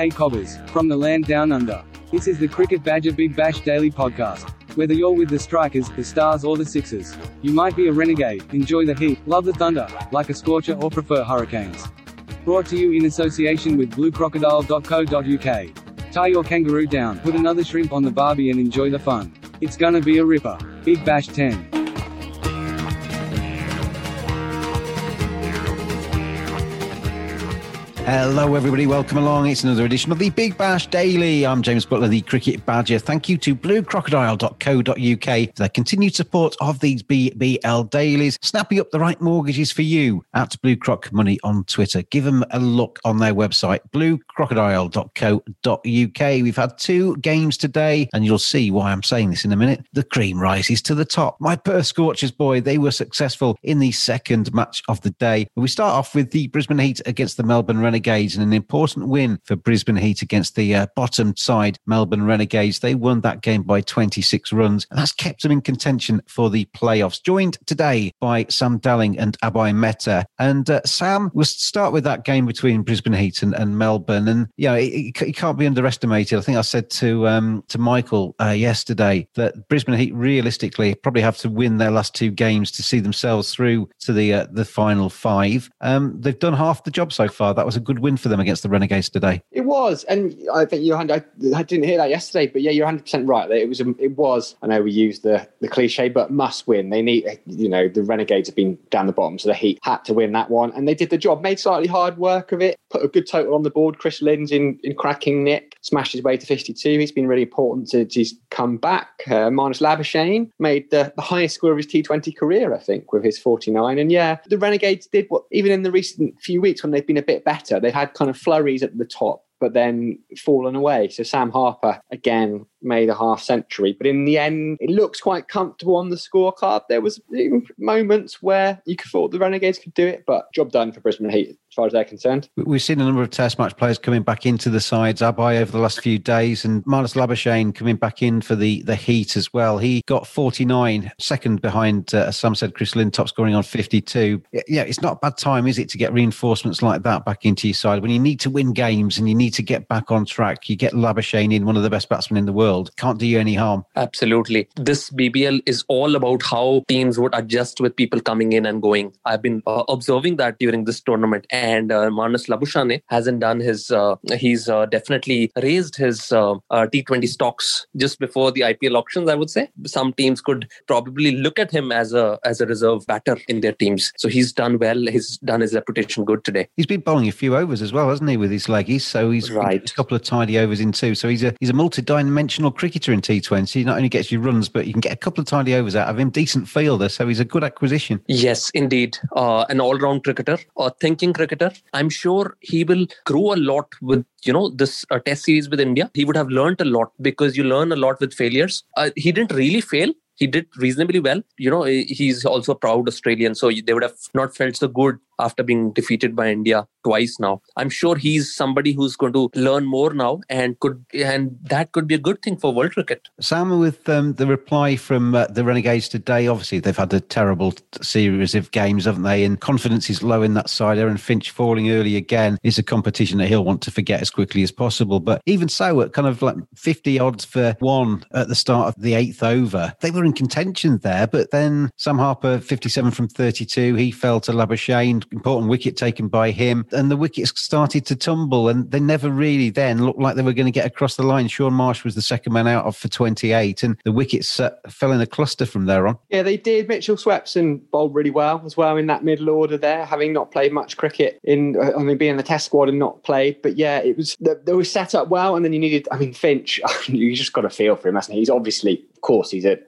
Hey Cobbers, from the land down under. This is the Cricket Badger Big Bash Daily Podcast. Whether you're with the Strikers, the Stars, or the Sixers, you might be a renegade, enjoy the heat, love the thunder, like a scorcher, or prefer hurricanes. Brought to you in association with bluecrocodile.co.uk. Tie your kangaroo down, put another shrimp on the barbie, and enjoy the fun. It's gonna be a ripper. Big Bash 10. Hello, everybody. Welcome along. It's another edition of the Big Bash Daily. I'm James Butler, the Cricket Badger. Thank you to bluecrocodile.co.uk for their continued support of these BBL dailies, snapping up the right mortgages for you at Blue Croc Money on Twitter. Give them a look on their website, bluecrocodile.co.uk. We've had two games today, and you'll see why I'm saying this in a minute. The cream rises to the top. My Perth Scorchers, boy, they were successful in the second match of the day. We start off with the Brisbane Heat against the Melbourne Renegades and an important win for Brisbane Heat against the uh, bottom side Melbourne Renegades. They won that game by 26 runs, and that's kept them in contention for the playoffs. Joined today by Sam Dalling and Abhay Mehta. And uh, Sam, we'll start with that game between Brisbane Heat and, and Melbourne. And, you know, it, it, can't be underestimated. I think I said to um, to Michael uh, yesterday that Brisbane Heat realistically probably have to win their last two games to see themselves through to the uh, the final five. Um, they've done half the job so far. That was a good win for them against the Renegades today. It was, and I think you. I, I didn't hear that yesterday, but yeah, you're 100 percent right. It was. It was. I know we used the the cliche, but must win. They need. You know, the Renegades have been down the bottom, so the Heat had to win that one, and they did the job. Made slightly hard work of it. Put a good total on the board. Chris Lynn's in in cracking nick. Smashed his way to 52. He's been really important to, to his comeback. Uh, Marnus Labuschagne made the, the highest score of his T20 career, I think, with his 49. And yeah, the Renegades did what, even in the recent few weeks when they've been a bit better, they've had kind of flurries at the top but then fallen away. So Sam Harper again made a half century, but in the end, it looks quite comfortable on the scorecard. There was moments where you could thought the Renegades could do it, but job done for Brisbane Heat as far as they're concerned. We've seen a number of Test match players coming back into the sides, Abhay over the last few days, and Marnus Labuschagne coming back in for the the Heat as well. He got 49, second behind, uh, as Sam said, Chris Lynn, top scoring on 52. Yeah, it's not a bad time, is it, to get reinforcements like that back into your side when you need to win games and you need to get back on track. You get Labuschagne in, one of the best batsmen in the world. Can't do you any harm. Absolutely. This BBL is all about how teams would adjust with people coming in and going. I've been uh, observing that during this tournament and uh, Marnus Labuschagne hasn't done his. Uh, he's uh, definitely raised his uh, uh, T20 stocks just before the IPL auctions. I would say some teams could probably look at him as a as a reserve batter in their teams. So he's done well. He's done his reputation good today. He's been bowling a few overs as well, hasn't he, with his leggies? So he's right. a couple of tidy overs in too. So he's a he's a multi-dimensional cricketer in T20. He not only gets you runs, but you can get a couple of tidy overs out of him. Decent fielder, so he's a good acquisition. Yes, indeed, uh, an all-round cricketer, a thinking cricketer. I'm sure he will grow a lot with you know this uh, test series with India. He would have learned a lot because you learn a lot with failures. Uh, he didn't really fail he did reasonably well. You know, he's also a proud Australian, so they would have not felt so good after being defeated by India twice now. I'm sure he's somebody who's going to learn more now and could and that could be a good thing for world cricket. Sam, with um, the reply from uh, the Renegades today, obviously they've had a terrible series of games, haven't they? And confidence is low in that side. Aaron Finch falling early again is a competition that he'll want to forget as quickly as possible. But even so, at kind of like 50 odds for one at the start of the eighth over, they were in contention there. But then Sam Harper, 57 from 32, he fell to Labuschagne important wicket taken by him, and the wickets started to tumble, and they never really then looked like they were going to get across the line. Shaun Marsh was the second man out of for 28, and the wickets uh, fell in a cluster from there on. Yeah, they did. Mitchell Swepson bowled really well as well in that middle order there, having not played much cricket in, uh, I mean, being in the Test squad and not played. But yeah, it was they were set up well, and then you needed. I mean, Finch, you just got a feel for him, hasn't he? He's obviously, course, he's a,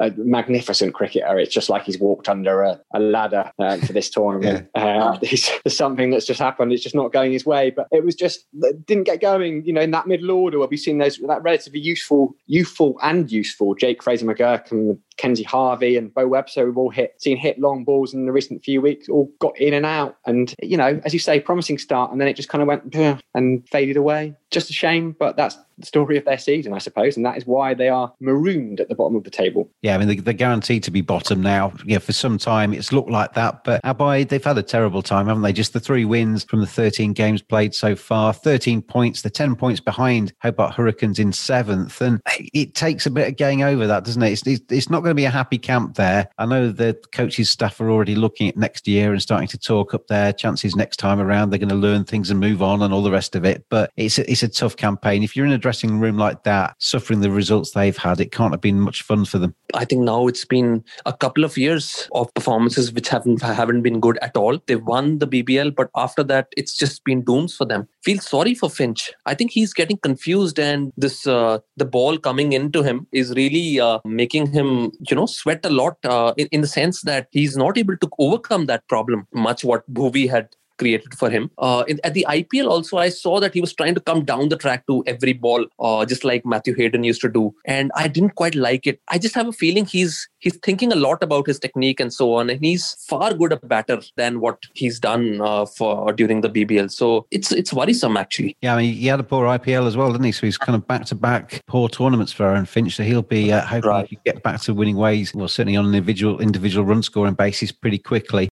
a magnificent cricketer. It's just like he's walked under a, a ladder uh, for this tournament. Yeah. Uh, there's something that's just happened. It's just not going his way. But it was just didn't get going. You know, in that middle order where we've seen those that relatively useful, youthful and useful Jake Fraser McGurk and Kenzie Harvey and Beau Webster, we've all hit seen hit long balls in the recent few weeks, all got in and out. And you know, as you say, promising start, and then it just kind of went and faded away. Just a shame, but that's the story of their season, I suppose, and that is why they are marooned at the bottom of the table. Yeah, I mean they're guaranteed to be bottom now. Yeah, for some time it's looked like that, but Abhay, they've had a terrible time, haven't they? Just the three wins from the 13 games played so far, 13 points, the 10 points behind Hobart Hurricanes in seventh, and it takes a bit of getting over that, doesn't it? It's, it's not going to be a happy camp there. I know the coaches staff are already looking at next year and starting to talk up their chances next time around. They're going to learn things and move on and all the rest of it. But it's a, it's a tough campaign. If you're in a dressing room like that, suffering the results they've had, it can't have been much fun for them. I think now it's been a couple of years of performances which haven't haven't been good at all. They've won the BBL, but after that, it's just been dooms for them. Feel sorry for Finch. I think he's getting confused, and this uh, the ball coming into him is really uh, making him, you know, sweat a lot uh, in, in the sense that he's not able to overcome that problem much what Bhuvi had created for him. Uh, in, at the IPL, also, I saw that he was trying to come down the track to every ball, uh, just like Matthew Hayden used to do, and I didn't quite like it. I just have a feeling he's he's thinking a lot about his technique and so on, and he's far good a batter than what he's done uh, for during the BBL. So it's it's worrisome actually. Yeah, I mean, he had a poor IPL as well, didn't he? So he's kind of back to back poor tournaments for Aaron Finch. So he'll be uh, hoping right. he can get back to winning ways. Well, certainly on an individual individual run scoring basis pretty quickly.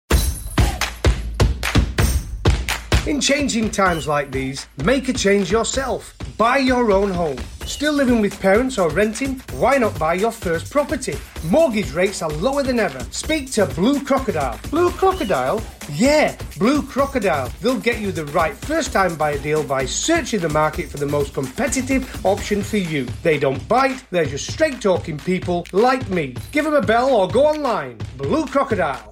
In changing times like these, make a change yourself. Buy your own home. Still living with parents or renting? Why not buy your first property? Mortgage rates are lower than ever. Speak to Blue Crocodile. Blue Crocodile? Yeah, Blue Crocodile. They'll get you the right first time buyer deal by searching the market for the most competitive option for you. They don't bite, they're just straight talking people like me. Give them a bell or go online. Blue Crocodile.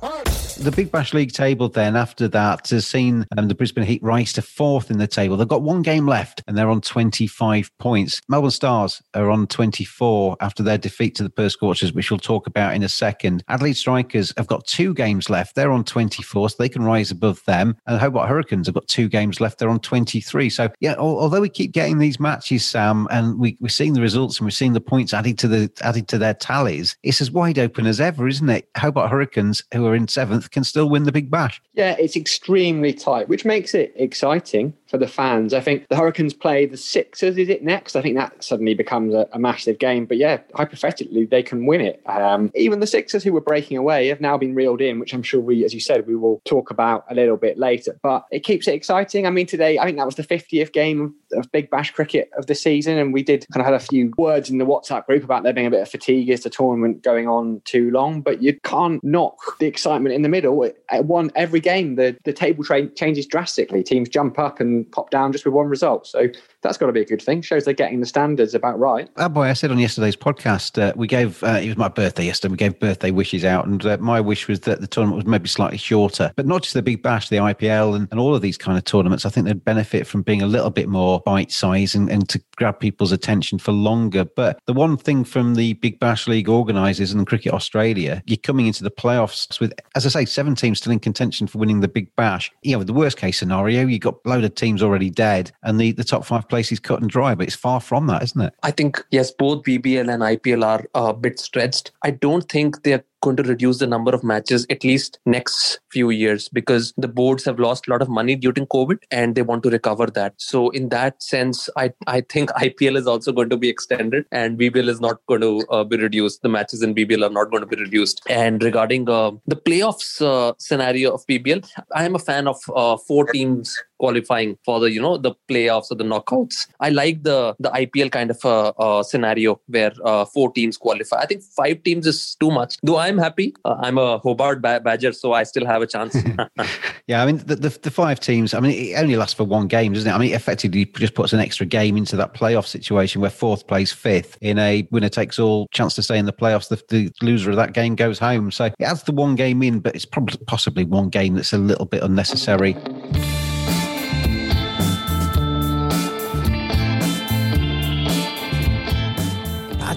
The Big Bash League table then after that has seen um, the Brisbane Heat rise to fourth in the table. They've got one game left and they're on 25 points. Melbourne Stars are on 24 after their defeat to the Perth Scorchers, which we'll talk about in a second. Adelaide Strikers have got two games left. They're on 24, so they can rise above them. And Hobart Hurricanes have got two games left. They're on 23. So, yeah, although we keep getting these matches, Sam, and we, we're seeing the results and we're seeing the points added to the added to their tallies, it's as wide open as ever, isn't it? Hobart Hurricanes, who are in seventh, can still win the Big Bash. Yeah, it's extremely tight, which makes it exciting for the fans. I think the Hurricanes play the Sixers, is it next? I think that suddenly becomes a, a massive game. But yeah, hypothetically, they can win it. Um, even the Sixers who were breaking away have now been reeled in, which I'm sure we, as you said, we will talk about a little bit later. But it keeps it exciting. I mean, today, I think that was the 50th game of, Big Bash cricket of the season. And we did kind of had a few words in the WhatsApp group about there being a bit of fatigue as the tournament going on too long. But you can't knock the excitement in the middle. At one every game, the, the table train changes drastically. Teams jump up and pop down just with one result. So that's got to be a good thing. Shows they're getting the standards about right. Oh boy, I said on yesterday's podcast, uh, we gave, uh, it was my birthday yesterday, we gave birthday wishes out. And uh, my wish was that the tournament was maybe slightly shorter, but not just the Big Bash, the IPL, and, and all of these kind of tournaments. I think they'd benefit from being a little bit more bite size and, and to grab people's attention for longer. But the one thing from the Big Bash League organisers and Cricket Australia, you're coming into the playoffs with, as I say, seven teams still in contention for winning the Big Bash. You know, the worst case scenario, you've got load of teams teams already dead and the, the top five places cut and dry, but it's far from that, isn't it? I think, yes, both BBL and IPL are uh, a bit stretched. I don't think they're going to reduce the number of matches at least next few years because the boards have lost a lot of money during covid and they want to recover that so in that sense i i think ipl is also going to be extended and bbl is not going to uh, be reduced the matches in bbl are not going to be reduced and regarding uh, the playoffs uh, scenario of bbl i am a fan of uh, four teams qualifying for the you know the playoffs or the knockouts. I like the the IPL kind of uh, uh, scenario where four teams qualify. I think five teams is too much. Though I'm happy, uh, I'm a Hobart Badger, so I still have a chance. yeah, I mean the, the, the five teams. I mean it only lasts for one game, doesn't it? I mean it effectively just puts an extra game into that playoff situation where fourth plays fifth in a winner takes all chance to stay in the playoffs. The, the loser of that game goes home. So it adds the one game in, but it's probably possibly one game that's a little bit unnecessary.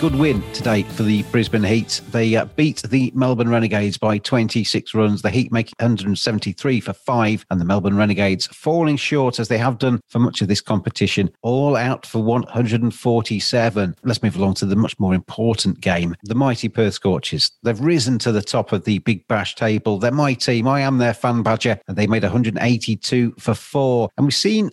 Good win today for the Brisbane Heat. They uh, beat the Melbourne Renegades by 26 runs. The Heat make 173 for five, and the Melbourne Renegades falling short as they have done for much of this competition, all out for 147. Let's move along to the much more important game. The mighty Perth Scorchers. They've risen to the top of the Big Bash table. They're my team. I am their fan badger, and they made 182 for four. And we've seen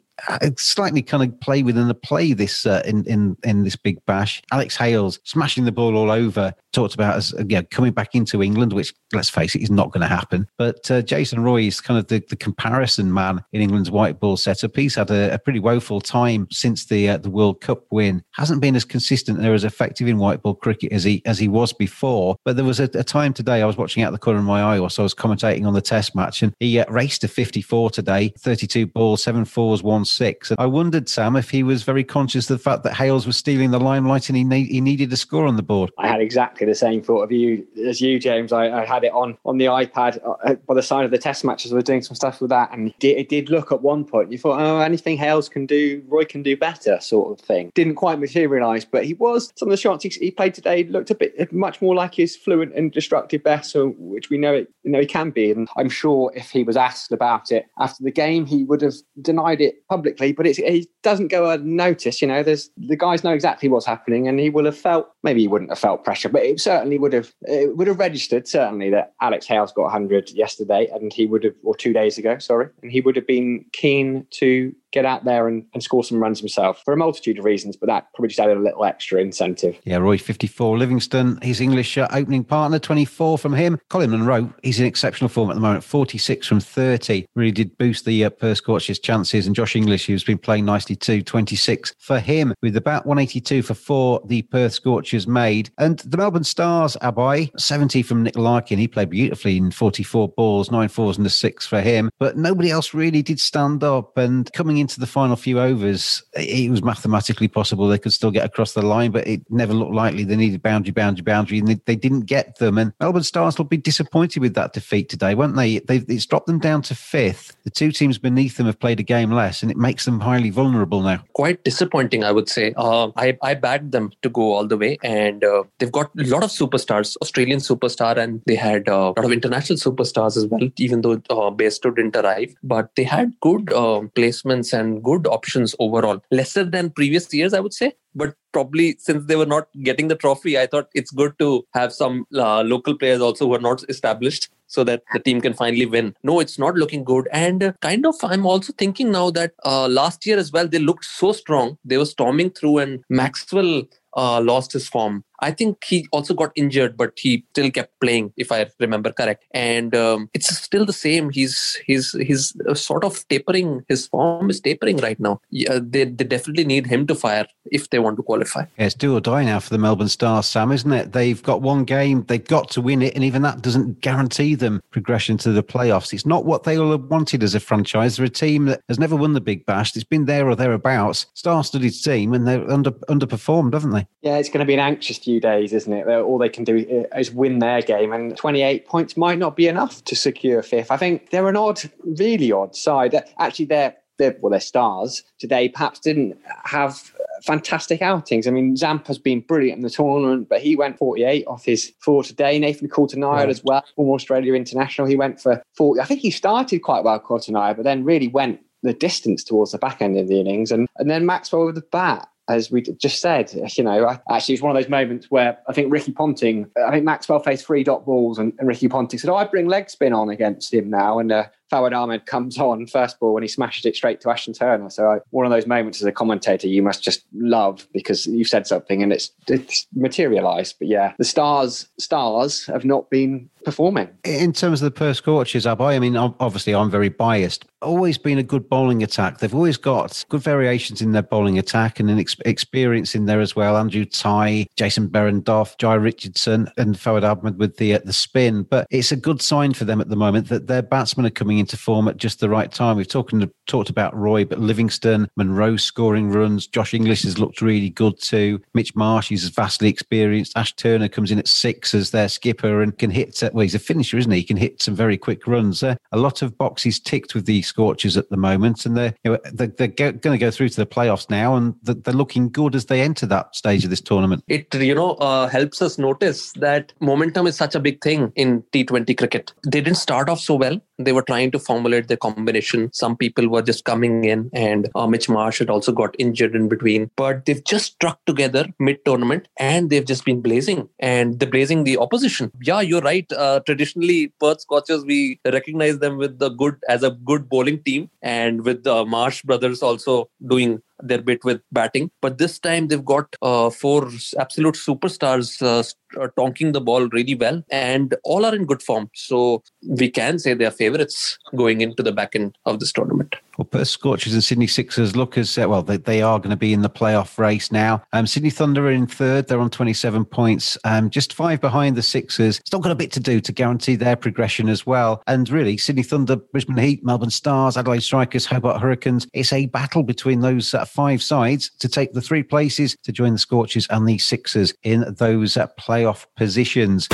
slightly kind of play within the play this uh, in in in this big bash. Alex Hales smashing the ball all over. Talked about as yeah coming back into England, which let's face it is not going to happen. But uh, Jason Roy is kind of the, the comparison man in England's white ball setup. He's had a, a pretty woeful time since the uh, the World Cup win. Hasn't been as consistent or as effective in white ball cricket as he as he was before. But there was a, a time today I was watching out the corner of my eye whilst I was commentating on the Test match, and he uh, raced to 54 today, 32 balls, seven fours, one six. And I wondered, Sam, if he was very conscious of the fact that Hales was stealing the limelight and he, ne- he needed a score on the board. I had exactly the same thought of you as you, James. I, I had it on on the iPad uh, by the side of the test matches. I was doing some stuff with that, and it did, it did look at one point. You thought, oh, anything Hales can do, Roy can do better, sort of thing. Didn't quite materialise, but he was. Some of the shots he, he, played today looked a bit much more like his fluent and destructive best, so, which we know it, you know, he can be. And I'm sure if he was asked about it after the game, he would have denied it publicly but it's, it doesn't go unnoticed. You know, there's the guys know exactly what's happening, and he will have felt maybe he wouldn't have felt pressure, but it certainly would have it would have registered certainly that Alex Hales got 100 yesterday, and he would have or two days ago, sorry, and he would have been keen to get out there and, and score some runs himself for a multitude of reasons, but that probably just added a little extra incentive. Yeah, Roy 54, Livingstone, his English uh, opening partner, 24 from him. Colin Munro, he's in exceptional form at the moment, 46 from 30. Really did boost the uh, Perth Scorchers' chances. And Josh Inglis, who's been playing nicely too, 26 for him, with about 182 for four the Perth Scorchers made. And the Melbourne Stars, Abhay, 70 from Nick Larkin. He played beautifully in 44 balls, nine fours and a six for him. But nobody else really did stand up. And coming in into the final few overs, it was mathematically possible they could still get across the line, but it never looked likely. They needed boundary, boundary, boundary, and they, they didn't get them. And Melbourne Stars will be disappointed with that defeat today, won't they? They've, it's dropped them down to fifth. The two teams beneath them have played a game less, and it makes them highly vulnerable now. Quite disappointing, I would say. Uh, I, I backed them to go all the way, and uh, they've got a lot of superstars, Australian superstar, and they had uh, a lot of international superstars as well, even though uh, didn't arrive. But they had good uh, placements and good options overall. Lesser than previous years, I would say, but probably since they were not getting the trophy, I thought it's good to have some uh, local players also who are not established so that the team can finally win. No, it's not looking good. And uh, kind of, I'm also thinking now that uh, last year as well, they looked so strong. They were storming through, and Maxwell uh, lost his form. I think he also got injured, but he still kept playing, if I remember correct. And um, it's still the same. He's he's he's uh, sort of tapering. His form is tapering right now. Yeah, they they definitely need him to fire if they want to qualify. Yeah, it's do or die now for the Melbourne Stars, Sam, isn't it? They've got one game, they've got to win it, and even that doesn't guarantee them progression to the playoffs. It's not what they all have wanted as a franchise. They're a team that has never won the Big Bash. It's been there or thereabouts. Star-studded team, and they're under underperformed, haven't they? Yeah, it's going to be an anxious few days, isn't it? All they can do uh, is win their game, and 28 points might not be enough to secure fifth. I think they're an odd, really odd side. Actually, they're, they're well, they're stars today. Perhaps didn't have fantastic outings. I mean, Zampa's been brilliant in the tournament, but he went 48 off his four today. Nathan Coulter-Nile right. as well, former Australia international. He went for 40. I think he started quite well, Coulter-Nile, but then really went the distance towards the back end of the innings. And, and then Maxwell with the bat as we just said, you know, actually, it's one of those moments where I think Ricky Ponting, I think Maxwell faced three dot balls, and, and Ricky Ponting said, "Oh, I bring leg spin on against him now," and uh, Fawad Ahmed comes on first ball when he smashes it straight to Ashton Turner. So I, one of those moments as a commentator you must just love because you've said something and it's it's materialised. But yeah, the stars stars have not been performing. In terms of the Perth Scorchers, Abhay, I mean, obviously I'm very biased. Always been a good bowling attack. They've always got good variations in their bowling attack and an ex- experience in there as well. Andrew Tye, Jason Behrendorff, Jhye Richardson, and Fawad Ahmed with the uh, the spin. But it's a good sign for them at the moment that their batsmen are coming into form at just the right time. We've talked talked about Roy, but Livingstone, Munro scoring runs. Josh Inglis has looked really good too. Mitch Marsh, he's vastly experienced. Ash Turner comes in at six as their skipper and can hit. Well, he's a finisher, isn't he? He can hit some very quick runs. Uh, a lot of boxes ticked with the Scorchers at the moment, and they're you know, they're, they're going to go through to the playoffs now, and they're looking good as they enter that stage of this tournament. It you know uh, helps us notice that momentum is such a big thing in T20 cricket. They didn't start off so well. They were trying to formulate their combination. Some people were just coming in, and uh, Mitch Marsh had also got injured in between. But they've just struck together mid tournament, and they've just been blazing, and they're blazing the opposition. Yeah, you're right. Uh, traditionally, Perth Scorchers we recognize them with the good as a good bowling team, and with the Marsh brothers also doing their bit with batting. But this time they've got uh, four absolute superstars uh, uh, tonking the ball really well, and all are in good form. So we can say they are favourites going into the back end of this tournament. Well, Perth Scorchers and Sydney Sixers look as uh, well. They, they are going to be in the playoff race now. Um, Sydney Thunder are in third; they're on twenty-seven points, um, just five behind the Sixers. Still got a bit to do to guarantee their progression as well. And really, Sydney Thunder, Brisbane Heat, Melbourne Stars, Adelaide Strikers, Hobart Hurricanes. It's a battle between those uh, five sides to take the three places to join the Scorchers and the Sixers in those uh, playoff positions.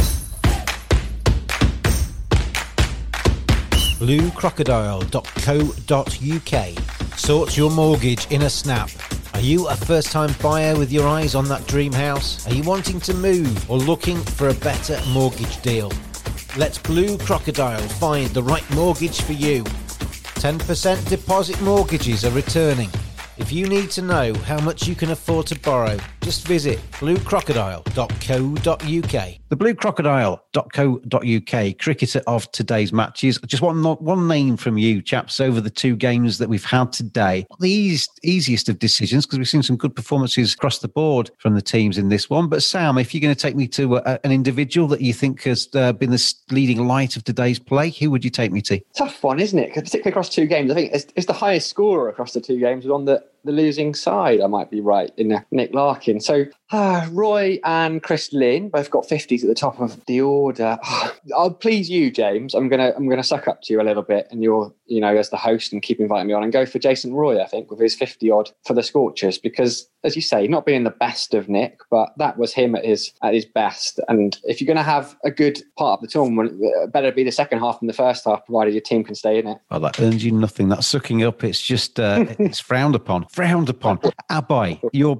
bluecrocodile.co.uk. Sort your mortgage in a snap. Are you a first time buyer with your eyes on that dream house? Are you wanting to move or looking for a better mortgage deal? Let Blue Crocodile find the right mortgage for you. 10% deposit mortgages are returning. If you need to know how much you can afford to borrow, just visit bluecrocodile.co.uk. The bluecrocodile.co.uk cricketer of today's matches. Just one one name from you, chaps, over the two games that we've had today. The easiest, easiest of decisions because we've seen some good performances across the board from the teams in this one. But Sam, if you're going to take me to a, uh, an individual that you think has uh, been the leading light of today's play, who would you take me to? Tough one, isn't it? Particularly across two games. I think it's, it's the highest scorer across the two games was on the losing side. I might be right in Nick Larkin. So uh, Roy and Chris Lynn both got 50s at the top of the order. I'll please you, James. I'm gonna I'm gonna suck up to you a little bit, and you're you know as the host and keep inviting me on and go for Jason Roy. I think with his 50 odd for the Scorchers because as you say, not being the best of Nick, but that was him at his at his best. And if you're going to have a good part of the tournament, better be the second half than the first half, provided your team can stay in it. Well, that earns you nothing. That's sucking up. It's just uh, it's frowned upon. Frowned upon. Abhay, your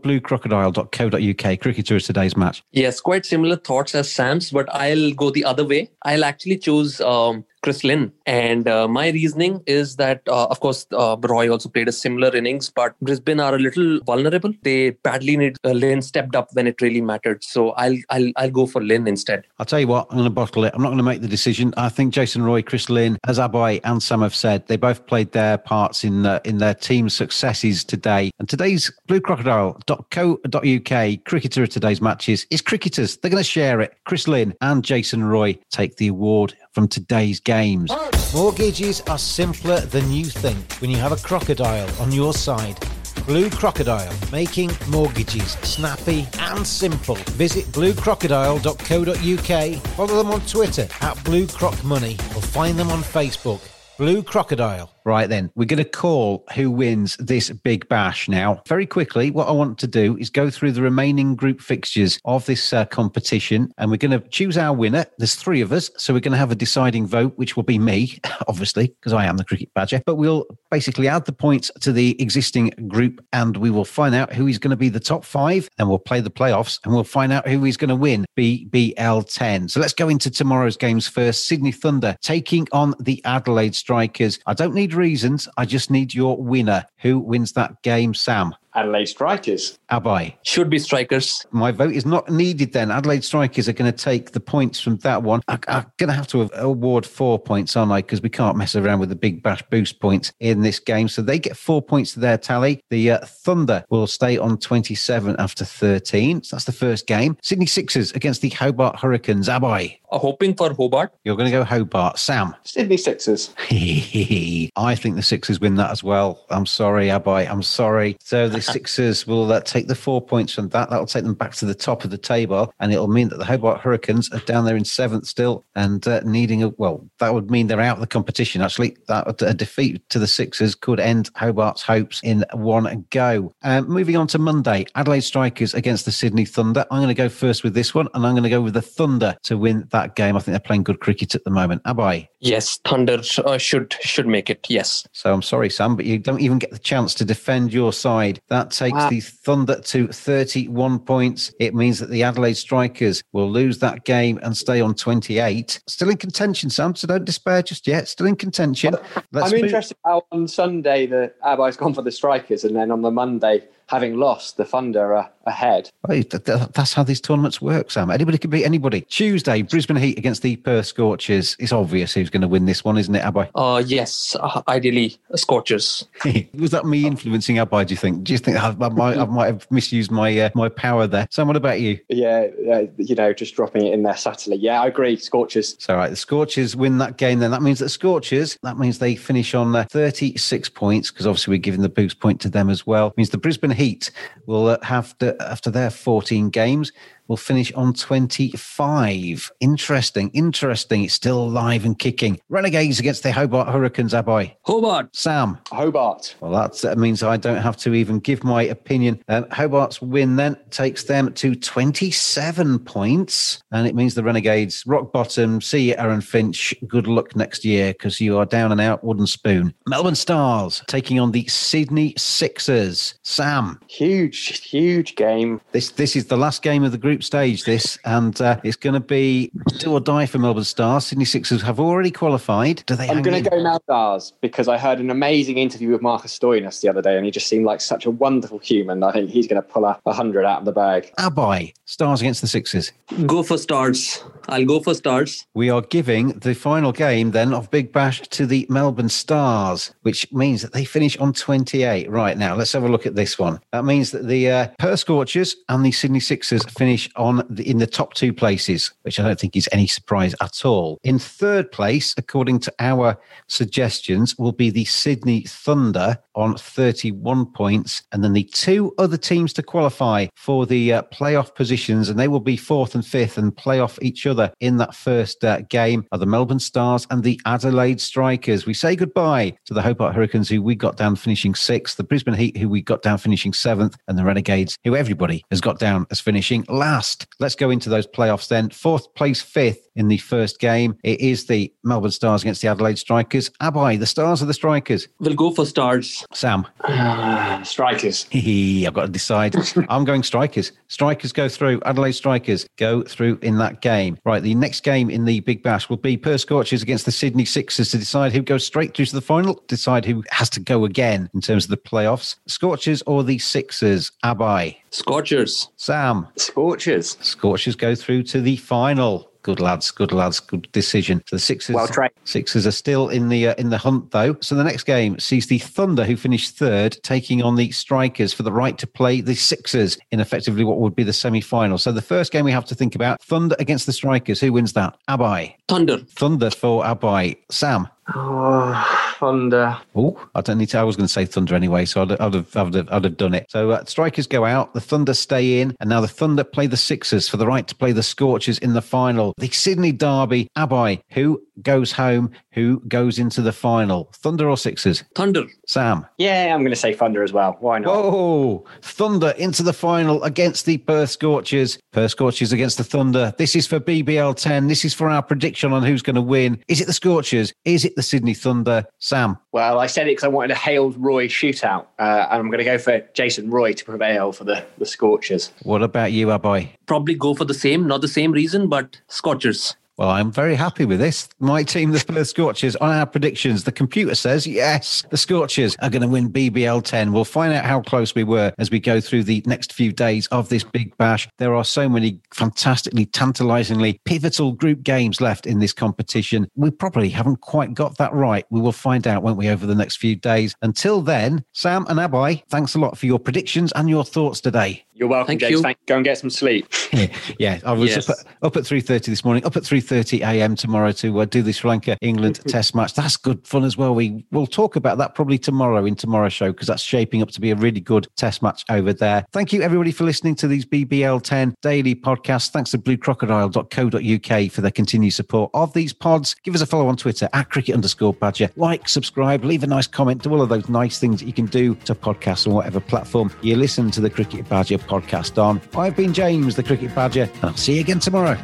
bluecrocodile.co.uk cricketer of today's match. Yes, quite similar thoughts as Sam's, but I'll go the other way. I'll actually choose um, Chris Lynn. And uh, my reasoning is that, uh, of course, uh, Roy also played a similar innings, but Brisbane are a little vulnerable. They badly need uh, Lynn stepped up when it really mattered. So I'll I'll I'll go for Lynn instead. I'll tell you what, I'm going to bottle it. I'm not going to make the decision. I think Jason Roy, Chris Lynn, as Abhay and Sam have said, they both played their parts in uh, in their team's successes today. And today's bluecrocodile.co.uk cricketer of today's matches is cricketers. They're going to share it. Chris Lynn and Jason Roy take the award from today's games. Mortgages are simpler than you think when you have a crocodile on your side. Blue Crocodile, making mortgages snappy and simple. Visit bluecrocodile.co.uk, follow them on Twitter at Blue Croc Money, or find them on Facebook. Blue Crocodile. Right then, we're going to call who wins this big bash now. Very quickly, what I want to do is go through the remaining group fixtures of this uh, competition and we're going to choose our winner. There's three of us, so we're going to have a deciding vote, which will be me, obviously, because I am the cricket badger. But we'll basically add the points to the existing group and we will find out who is going to be the top five and we'll play the playoffs and we'll find out who is going to win BBL 10. So let's go into tomorrow's games first. Sydney Thunder taking on the Adelaide Strikers. I don't need reasons. I just need your winner. Who wins that game, Sam? Adelaide Strikers. Abhay. Should be strikers. My vote is not needed then. Adelaide Strikers are going to take the points from that one. I, am going to have to award four points, aren't I? Because we can't mess around with the big bash boost points in this game. So they get four points to their tally. The uh, Thunder will stay on 27 after 13. So that's the first game. Sydney Sixers against the Hobart Hurricanes. Abhay. Uh, hoping for Hobart. You're going to go Hobart. Sam. Sydney Sixers. I think the Sixers win that as well. I'm sorry, Abhay. I'm sorry. So the Sixers will uh, take the four points from that. That'll take them back to the top of the table, and it'll mean that the Hobart Hurricanes are down there in seventh still and uh, needing a well. That would mean they're out of the competition. Actually, that a defeat to the Sixers could end Hobart's hopes in one go. Um, moving on to Monday, Adelaide Strikers against the Sydney Thunder. I'm going to go first with this one, and I'm going to go with the Thunder to win that game. I think they're playing good cricket at the moment. Abhay. Yes, Thunder uh, should should make it. Yes. So I'm sorry, Sam, but you don't even get the chance to defend your side. That takes wow. the Thunder to 31 points. It means that the Adelaide Strikers will lose that game and stay on 28. Still in contention, Sam. So don't despair just yet. Still in contention. Let's I'm interested how on Sunday the Abhay's gone for the Strikers, and then on the Monday having lost, the Thunder are ahead. That's how these tournaments work, Sam. Anybody can beat anybody. Tuesday, Brisbane Heat against the Perth Scorchers. It's obvious who's going to win this one, isn't it, Abhay? Uh, yes, uh, ideally, Scorchers. Was that me influencing Abhay, do you think? Do you think I might, I might have misused my uh, my power there? Sam, what about you? Yeah, uh, you know, just dropping it in there subtly. Yeah, I agree. Scorchers. So, right, the Scorchers win that game then. That means that Scorchers, that means they finish on uh, 36 points because obviously we're giving the boost point to them as well. It means the Brisbane Heat will uh, have to, after their 14 games, will finish on 25. Interesting, interesting. It's still alive and kicking. Renegades against the Hobart Hurricanes, Abhay. Hobart. Sam. Hobart. Well, that means I don't have to even give my opinion. Um, Hobart's win then takes them to 27 points. And it means the Renegades rock bottom. See you, Aaron Finch. Good luck next year because you are down and out wooden spoon. Melbourne Stars taking on the Sydney Sixers. Sam. Huge, huge game. This, this is the last game of the group group stage, this, and uh, it's going to be do or die for Melbourne Stars. Sydney Sixers have already qualified. Do they? I'm going to go Mel Stars because I heard an amazing interview with Marcus Stoinis the other day, and he just seemed like such a wonderful human. I think he's going to pull a hundred out of the bag. Abhay, Stars against the Sixers. Go for Stars. I'll go for Stars. We are giving the final game then of Big Bash to the Melbourne Stars, which means that they finish on 28. Right now, let's have a look at this one. That means that the uh, Perth Scorchers and the Sydney Sixers finish on the, in the top two places, which I don't think is any surprise at all. In third place, according to our suggestions, will be the Sydney Thunder on 31 points, and then the two other teams to qualify for the uh, playoff positions, and they will be fourth and fifth and play off each other in that first uh, game are the Melbourne Stars and the Adelaide Strikers. We say goodbye to the Hobart Hurricanes, who we got down finishing sixth, the Brisbane Heat, who we got down finishing seventh, and the Renegades, who everybody has got down as finishing last. Let's go into those playoffs then. Fourth place, fifth in the first game. It is the Melbourne Stars against the Adelaide Strikers. Abhay, the Stars are the Strikers. We'll go for stars. Sam. Uh, strikers. I've got to decide. I'm going Strikers. Strikers go through. Adelaide Strikers go through in that game. Right, the next game in the Big Bash will be Perth Scorchers against the Sydney Sixers to decide who goes straight through to the final, decide who has to go again in terms of the playoffs. Scorchers or the Sixers? Abhay. Scorchers. Sam. Scorchers. Scorchers go through to the final. Good lads, good lads, good decision. So the Sixers, Well trained. Sixers are still in the uh, in the hunt though. So the next game sees the Thunder, who finished third, taking on the Strikers for the right to play the Sixers in effectively what would be the semi-final. So the first game we have to think about: Thunder against the Strikers. Who wins that? Abhay. Thunder. Thunder for Abhay. Sam. Oh, Thunder. Oh, I don't need to. I was going to say Thunder anyway, so I'd, I'd, have, I'd, have, I'd have done it. So uh, strikers go out, the Thunder stay in, and now the Thunder play the Sixers for the right to play the Scorchers in the final. The Sydney Derby. Abhay, who goes home? Who goes into the final? Thunder or Sixers? Thunder. Sam. Yeah, I'm going to say Thunder as well. Why not? Oh, Thunder into the final against the Perth Scorchers. Perth Scorchers against the Thunder. This is for BBL 10. This is for our prediction on who's going to win. Is it the Scorchers? Is it the Sydney Thunder? Sam. Well, I said it because I wanted a Hale Roy shootout, uh, and I'm going to go for Jason Roy to prevail for the, the Scorchers. What about you, Abhay? Probably go for the same, not the same reason, but Scorchers. Well, I'm very happy with this. My team, the Perth Scorchers, on our predictions, the computer says yes, the Scorchers are going to win BBL 10. We'll find out how close we were as we go through the next few days of this big bash. There are so many fantastically, tantalizingly pivotal group games left in this competition. We probably haven't quite got that right. We will find out, won't we, over the next few days. Until then, Sam and Abhay, thanks a lot for your predictions and your thoughts today. You're welcome, Thank James. you. Thank, go and get some sleep. yeah, I was Yes. up, at, up at 3.30 this morning, up at 3.30 a.m. tomorrow to uh, do the Sri Lanka-England test match. That's good fun as well. We will talk about that probably tomorrow in tomorrow's show because that's shaping up to be a really good test match over there. Thank you, everybody, for listening to these BBL 10 daily podcasts. Thanks to bluecrocodile.co.uk for their continued support of these pods. Give us a follow on Twitter at cricket underscore badger. Like, subscribe, leave a nice comment, do all of those nice things that you can do to podcasts on whatever platform you listen to the Cricket Badger podcast on. I've been James, the Cricket Badger, and I'll see you again tomorrow.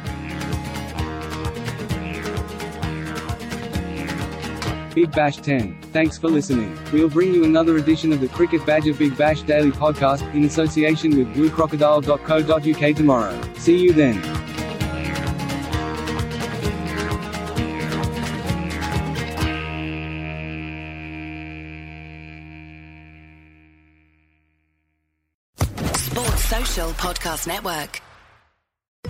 Big Bash 10. Thanks for listening. We'll bring you another edition of the Cricket Badger Big Bash Daily Podcast in association with bluecrocodile.co.uk tomorrow. See you then. Sports Social Podcast Network.